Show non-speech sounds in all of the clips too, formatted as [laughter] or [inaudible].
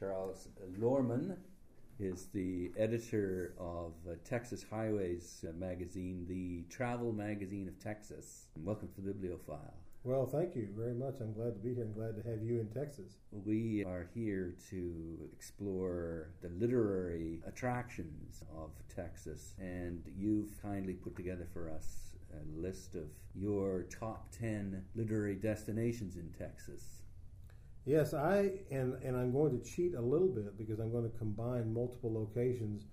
Charles Lohrmann is the editor of uh, Texas Highways uh, magazine, the travel magazine of Texas. Welcome to the Bibliofile. Well, thank you very much. I'm glad to be here and glad to have you in Texas. We are here to explore the literary attractions of Texas, and you've kindly put together for us a list of your top 10 literary destinations in Texas. Yes, I and and I'm going to cheat a little bit because I'm going to combine multiple locations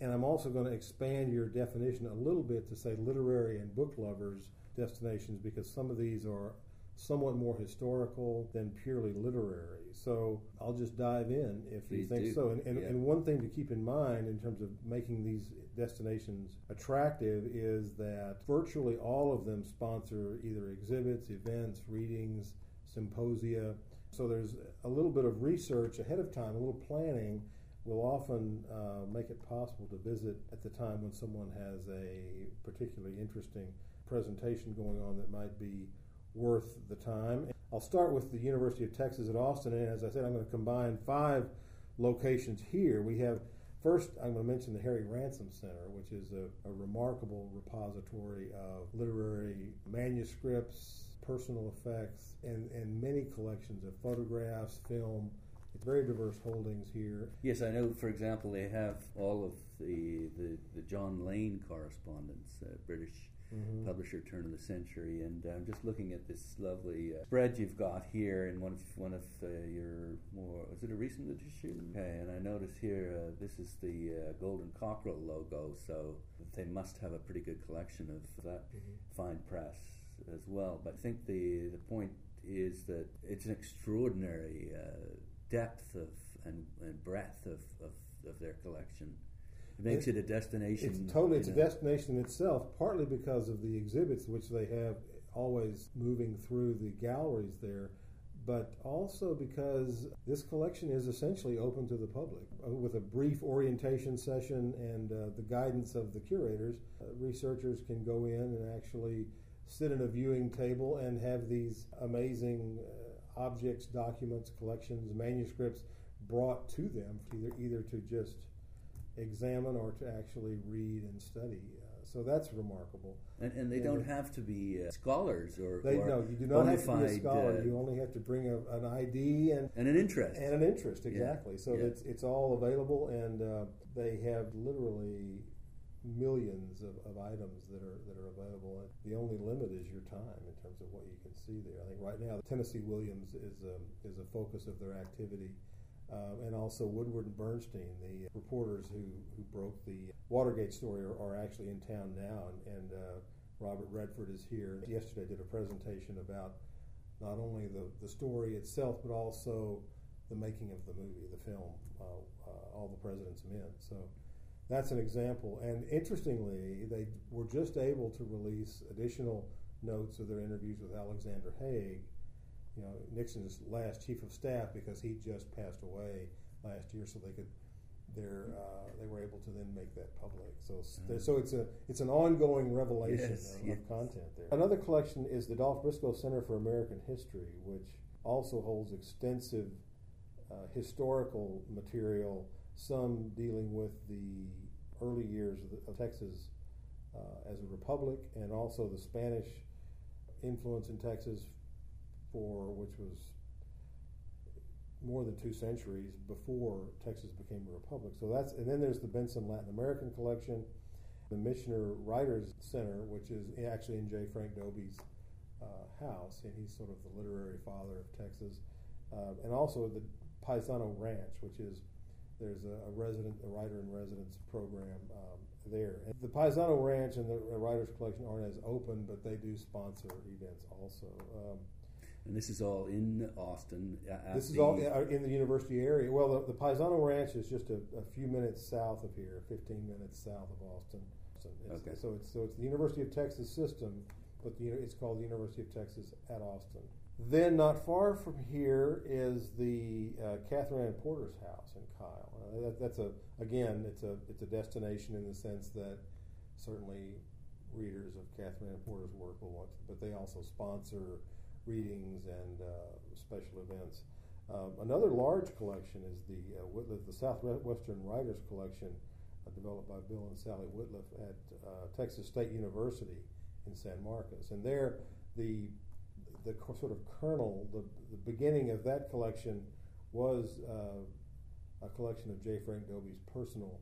and I'm also going to expand your definition a little bit to say literary and book lovers destinations because some of these are somewhat more historical than purely literary. So I'll just dive in if Please you think do. so. And, and, Yeah. and one thing to keep in mind in terms of making these destinations attractive is that virtually all of them sponsor either exhibits, events, readings, symposia. So there's a little bit of research ahead of time, a little planning will often uh, make it possible to visit at the time when someone has a particularly interesting presentation going on that might be worth the time. I'll start with the University of Texas at Austin, and as I said, I'm going to combine five locations here. We have First, I'm going to mention the Harry Ransom Center, which is a, a remarkable repository of literary manuscripts, personal effects, and, and many collections of photographs, film. It's very diverse holdings here. Yes, I know, for example, they have all of the, the, the John Lane correspondence, uh, British publisher turn of the century, and I'm just looking at this lovely uh, spread you've got here in one of one of uh, your more is it a recent edition? Okay, and I notice here uh, this is the uh, Golden Cockerel logo, so they must have a pretty good collection of that fine press as well. But I think the the point is that it's an extraordinary uh, depth of and, and breadth of, of, of their collection. It makes it, a destination. It's totally it's a know. destination itself, partly because of the exhibits which they have always moving through the galleries there, but also because this collection is essentially open to the public uh, with a brief orientation session and uh, the guidance of the curators. Uh, researchers can go in and actually sit at a viewing table and have these amazing uh, objects, documents, collections, manuscripts brought to them, either either to just examine or to actually read and study. Uh, so that's remarkable. And, and they And don't have to be uh, scholars or, They or no, you do not have to be a scholar. uh, you only have to bring a, an ID and and an interest. and an interest exactly. So yeah. it's it's all available, and uh, they have literally millions of, of items that are that are available. And the only limit is your time in terms of what you can see there. I think right now Tennessee Williams is um, is a focus of their activity. Um, and also Woodward and Bernstein, the reporters who, who broke the Watergate story, are, are actually in town now, and, and uh, Robert Redford is here. Yesterday, did a presentation about not only the, the story itself, but also the making of the movie, the film, uh, uh, All the President's Men. So that's an example. And interestingly, they were just able to release additional notes of their interviews with Alexander Haig, you know, Nixon's last chief of staff, because he just passed away last year, so they could. They're, uh, they were able to then make that public. So, so it's a it's an ongoing revelation Yes, of, yes. of content there. Another collection is the Dolph Briscoe Center for American History, which also holds extensive uh, historical material, some dealing with the early years of, the, of Texas uh, as a republic, and also the Spanish influence in Texas, for which was more than two centuries before Texas became a republic. So that's and then there's the Benson Latin American collection, the Michener Writers Center, which is actually in J. Frank Dobie's uh, house, and he's sort of the literary father of Texas, uh, and also the Paisano Ranch, which is there's a, a resident, a writer in residence program um, there. And the Paisano Ranch and the Writers Collection aren't as open, but they do sponsor events also. Um, and this is all in Austin. this is all uh, in the university area. Well, the, the Paisano Ranch is just a, a few minutes south of here, 15 minutes south of Austin. So it's, Okay. so it's so it's the University of Texas system, but the, it's called the University of Texas at Austin. Then, not far from here is the uh, Katherine Anne Porter's house in Kyle. Uh, that, that's a again, it's a it's a destination in the sense that certainly readers of Katherine Anne Porter's work will want to, but they also sponsor readings and uh, special events. Um, another large collection is the uh, Wittliff, the Southwestern Writers Collection, uh, developed by Bill and Sally Wittliff at uh, Texas State University in San Marcos. And there, the the sort of kernel, the, the beginning of that collection was uh, a collection of J. Frank Dobie's personal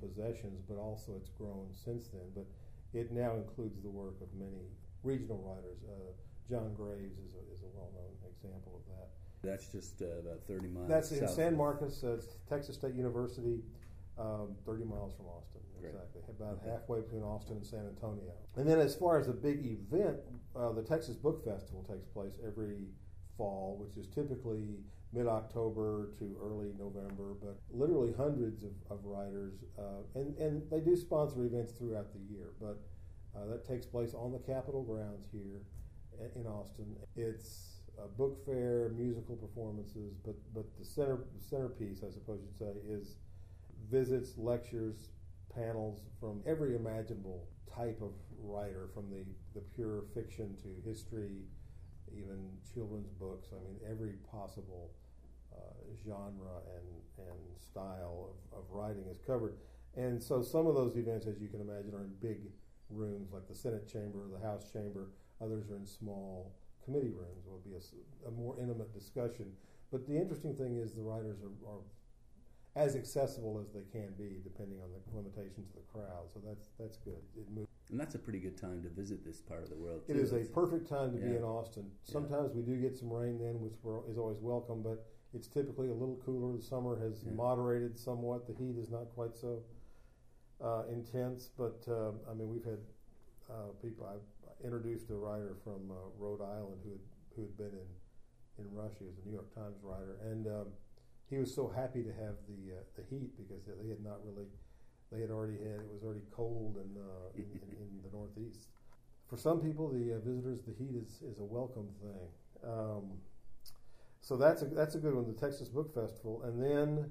possessions, but also it's grown since then. But it now includes the work of many regional writers. Uh, John Graves is a, is a well known example of that. That's just uh, about 30 miles. That's in San Marcos, uh, Texas State University, um, 30 miles from Austin. Great. Exactly, about halfway between Austin and San Antonio. And then, as far as a big event, uh, the Texas Book Festival takes place every fall, which is typically mid October to early November, but literally hundreds of, of writers, uh, and, and they do sponsor events throughout the year, but uh, that takes place on the Capitol grounds here in Austin. It's a book fair, musical performances, but, but the center centerpiece, I suppose you'd say, is visits, lectures, panels from every imaginable type of writer, from the, the pure fiction to history, even children's books. I mean, every possible uh, genre and, and style of, of writing is covered. And so some of those events, as you can imagine, are in big rooms like the Senate chamber or the House chamber. Others are in small committee rooms. It will be a more intimate discussion. But the interesting thing is the writers are, are as accessible as they can be, depending on the limitations of the crowd. So that's that's good. It. And that's a pretty good time to visit this part of the world. It too. is a perfect time to be in Austin. Yeah. Sometimes we do get some rain then, which is always welcome, but it's typically a little cooler. The summer has Yeah. moderated somewhat. The heat is not quite so uh, intense, but uh, I mean, we've had uh, people. I introduced a writer from uh, Rhode Island who had, who had been in in Russia as a New York Times writer, and um, he was so happy to have the uh, the heat because they had not really. They had already had it was already cold in, uh, in, in, in the Northeast for some people, the uh, visitors, the heat is, is a welcome thing. Um, so that's a, that's a good one, the Texas Book Festival. And then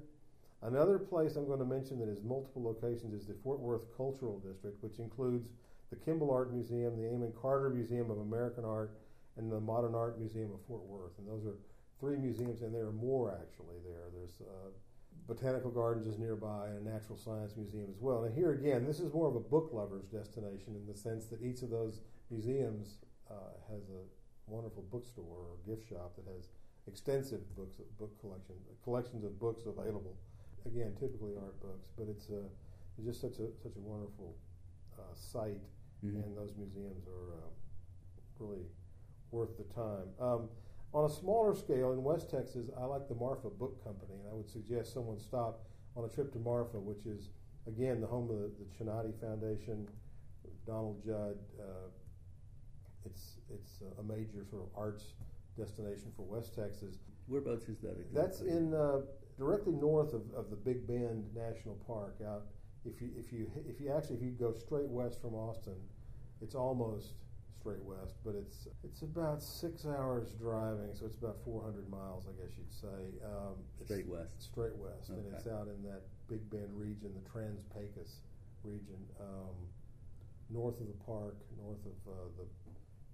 another place I'm going to mention that has multiple locations is the Fort Worth Cultural District, which includes the Kimbell Art Museum, the Amon Carter Museum of American Art, and the Modern Art Museum of Fort Worth. And those are three museums, and there are more actually there. There's uh, Botanical Gardens is nearby, and a Natural Science Museum as well. And here again, this is more of a book lover's destination in the sense that each of those museums uh, has a wonderful bookstore or gift shop that has extensive books, book collection, collections of books available. Again, typically art books, but it's, uh, it's just such a such a wonderful uh, site, Mhm. and those museums are uh, really worth the time. Um, on a smaller scale in West Texas, I like the Marfa Book Company, and I would suggest someone stop on a trip to Marfa, which is again the home of the, the Chinati Foundation, Donald Judd. Uh, it's it's a major sort of arts destination for West Texas. Whereabouts is that? again? That's in uh, directly north of, of the Big Bend National Park. Out if you if you if you actually if you go straight west from Austin, it's almost straight west, but it's it's about six hours driving, so it's about 400 miles, I guess you'd say. Um, it's Straight west. Straight west, and it's out in that Big Bend region, the Trans-Pecos region, um, north of the park, north of uh, the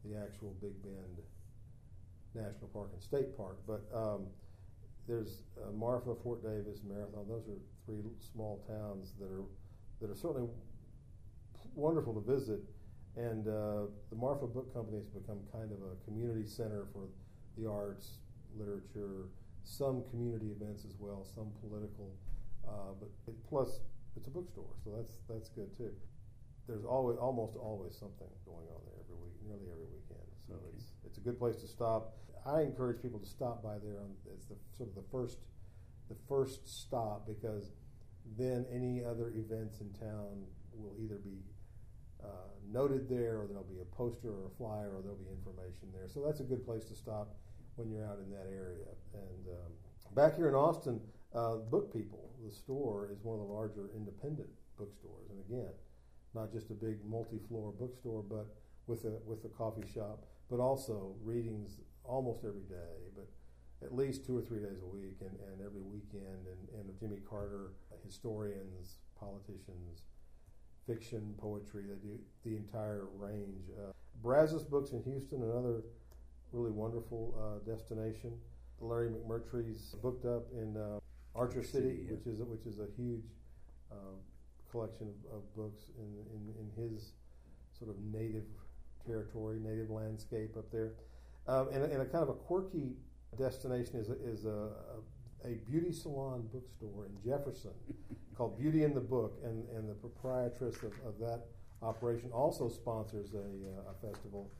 the actual Big Bend National Park and State Park. But um, there's uh, Marfa, Fort Davis, Marathon. Those are three small towns that are that are certainly wonderful to visit. And uh, the Marfa Book Company has become kind of a community center for the arts, literature, some community events as well, some political. Uh, but it, plus, it's a bookstore, so that's that's good too. There's always almost always something going on there every week, nearly every weekend. So Okay. it's it's a good place to stop. I encourage people to stop by there on it's the sort of the first the first stop because then any other events in town will either be uh, noted there, or there'll be a poster or a flyer, or there'll be information there. So that's a good place to stop when you're out in that area. And um, back here in Austin, uh, Book People, the store, is one of the larger independent bookstores. And again, not just a big multi-floor bookstore, but with a with a coffee shop, but also readings almost every day, but at least two or three days a week, and, and every weekend, and, and Jimmy Carter, historians, politicians, fiction, poetry. They do the entire range. Uh, Brazos Books in Houston, another really wonderful uh, destination. Larry McMurtry's booked up in uh, Archer City, City, yeah. which is a, which is a huge um, collection of, of books in, in in his sort of native territory, native landscape up there, um, and, a- and a kind of a quirky destination is a, is a, a, a beauty salon bookstore in Jefferson called Beauty in the Book, and, and the proprietress of, of that operation also sponsors a, uh, a festival,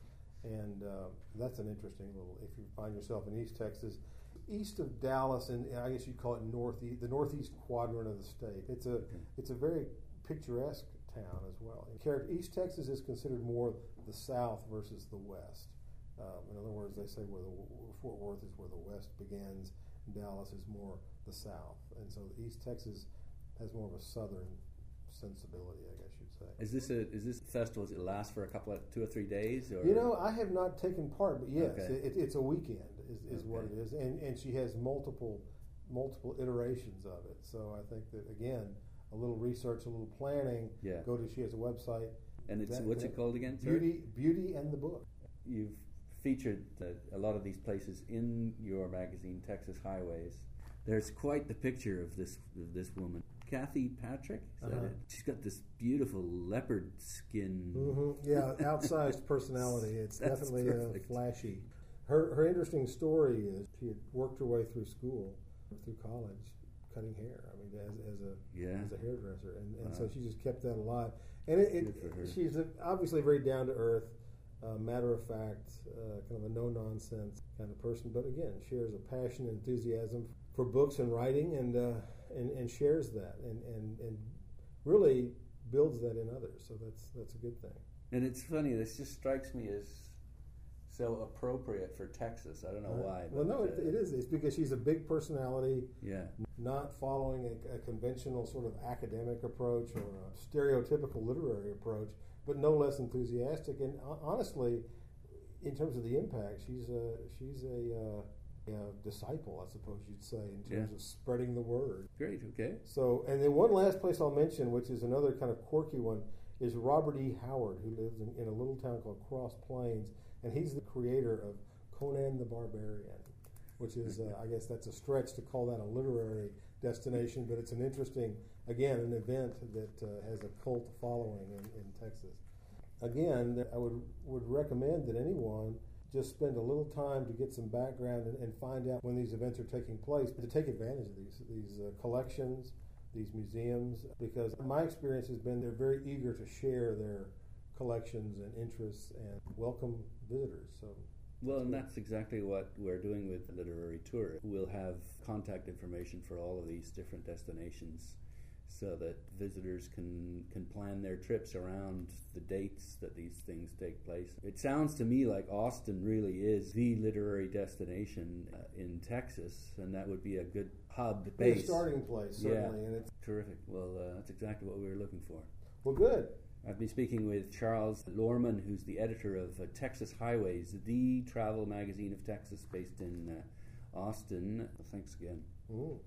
and uh, that's an interesting little. If you find yourself in East Texas, east of Dallas, and I guess you'd call it northeast, the northeast quadrant of the state. It's a it's a very picturesque town as well. In East Texas is considered more the South versus the West. Um, in other words, they say where the Fort Worth is where the West begins, Dallas is more the South, and so East Texas has more of a Southern sensibility, I guess you'd say. Is this a is this festival? Does it last for a couple of two or three days? Or You know, I have not taken part, but yes, Okay. it, it's a weekend is, is what it is, and and she has multiple multiple iterations of it. So I think that again, a little research, a little planning. Yeah. Go to she has a website. and it's that- what's that- it called again? Beauty, beauty, and the book. You've featured uh, a lot of these places in your magazine, Texas Highways. There's quite the picture of this of this woman, Kathy Patrick. Uh-huh. She's got this beautiful leopard skin. Mm-hmm. Yeah, outsized personality. [laughs] It's definitely uh, perfect. flashy. Her her interesting story is she had worked her way through school, through college, cutting hair. I mean, as, as a Yeah. as a hairdresser, and, and so she just kept that alive. And it, Good for her. it she's obviously very down to earth, uh, matter of fact, uh, kind of a no nonsense kind of person. But again, shares a passion, and enthusiasm for books and writing, and uh, and, and shares that, and, and and really builds that in others. So that's that's a good thing. And it's funny. This just strikes me as so appropriate for Texas. I don't know why. Well, no, it, uh, it is. It's because she's a big personality, Yeah. not following a, a conventional sort of academic approach or a stereotypical literary approach, but no less enthusiastic. And hon- honestly, in terms of the impact, she's a she's a, uh, a disciple, I suppose you'd say, in terms Yeah. of spreading the word. Great. Okay. So, and then one last place I'll mention, which is another kind of quirky one, is Robert E. Howard, who lives in, in a little town called Cross Plains, and he's the creator of Conan the Barbarian, which is, uh, I guess that's a stretch to call that a literary destination, but it's an interesting, again, an event that uh, has a cult following in, in Texas. Again, I would would recommend that anyone just spend a little time to get some background and, and find out when these events are taking place, to take advantage of these these uh, collections, these museums, because my experience has been they're very eager to share their collections and interests and welcome visitors. So Well, and that's exactly what we're doing with the literary tour. We'll have contact information for all of these different destinations so that visitors can can plan their trips around the dates that these things take place. It sounds to me like Austin really is the literary destination uh, in Texas and that would be a good hub base. starting place Yeah. certainly, and it's Terrific. Well, uh, that's exactly what we were looking for. well good. I've been speaking with Charles Lohrmann, who's the editor of uh, Texas Highways, the travel magazine of Texas based in uh, Austin. Thanks again. Mm.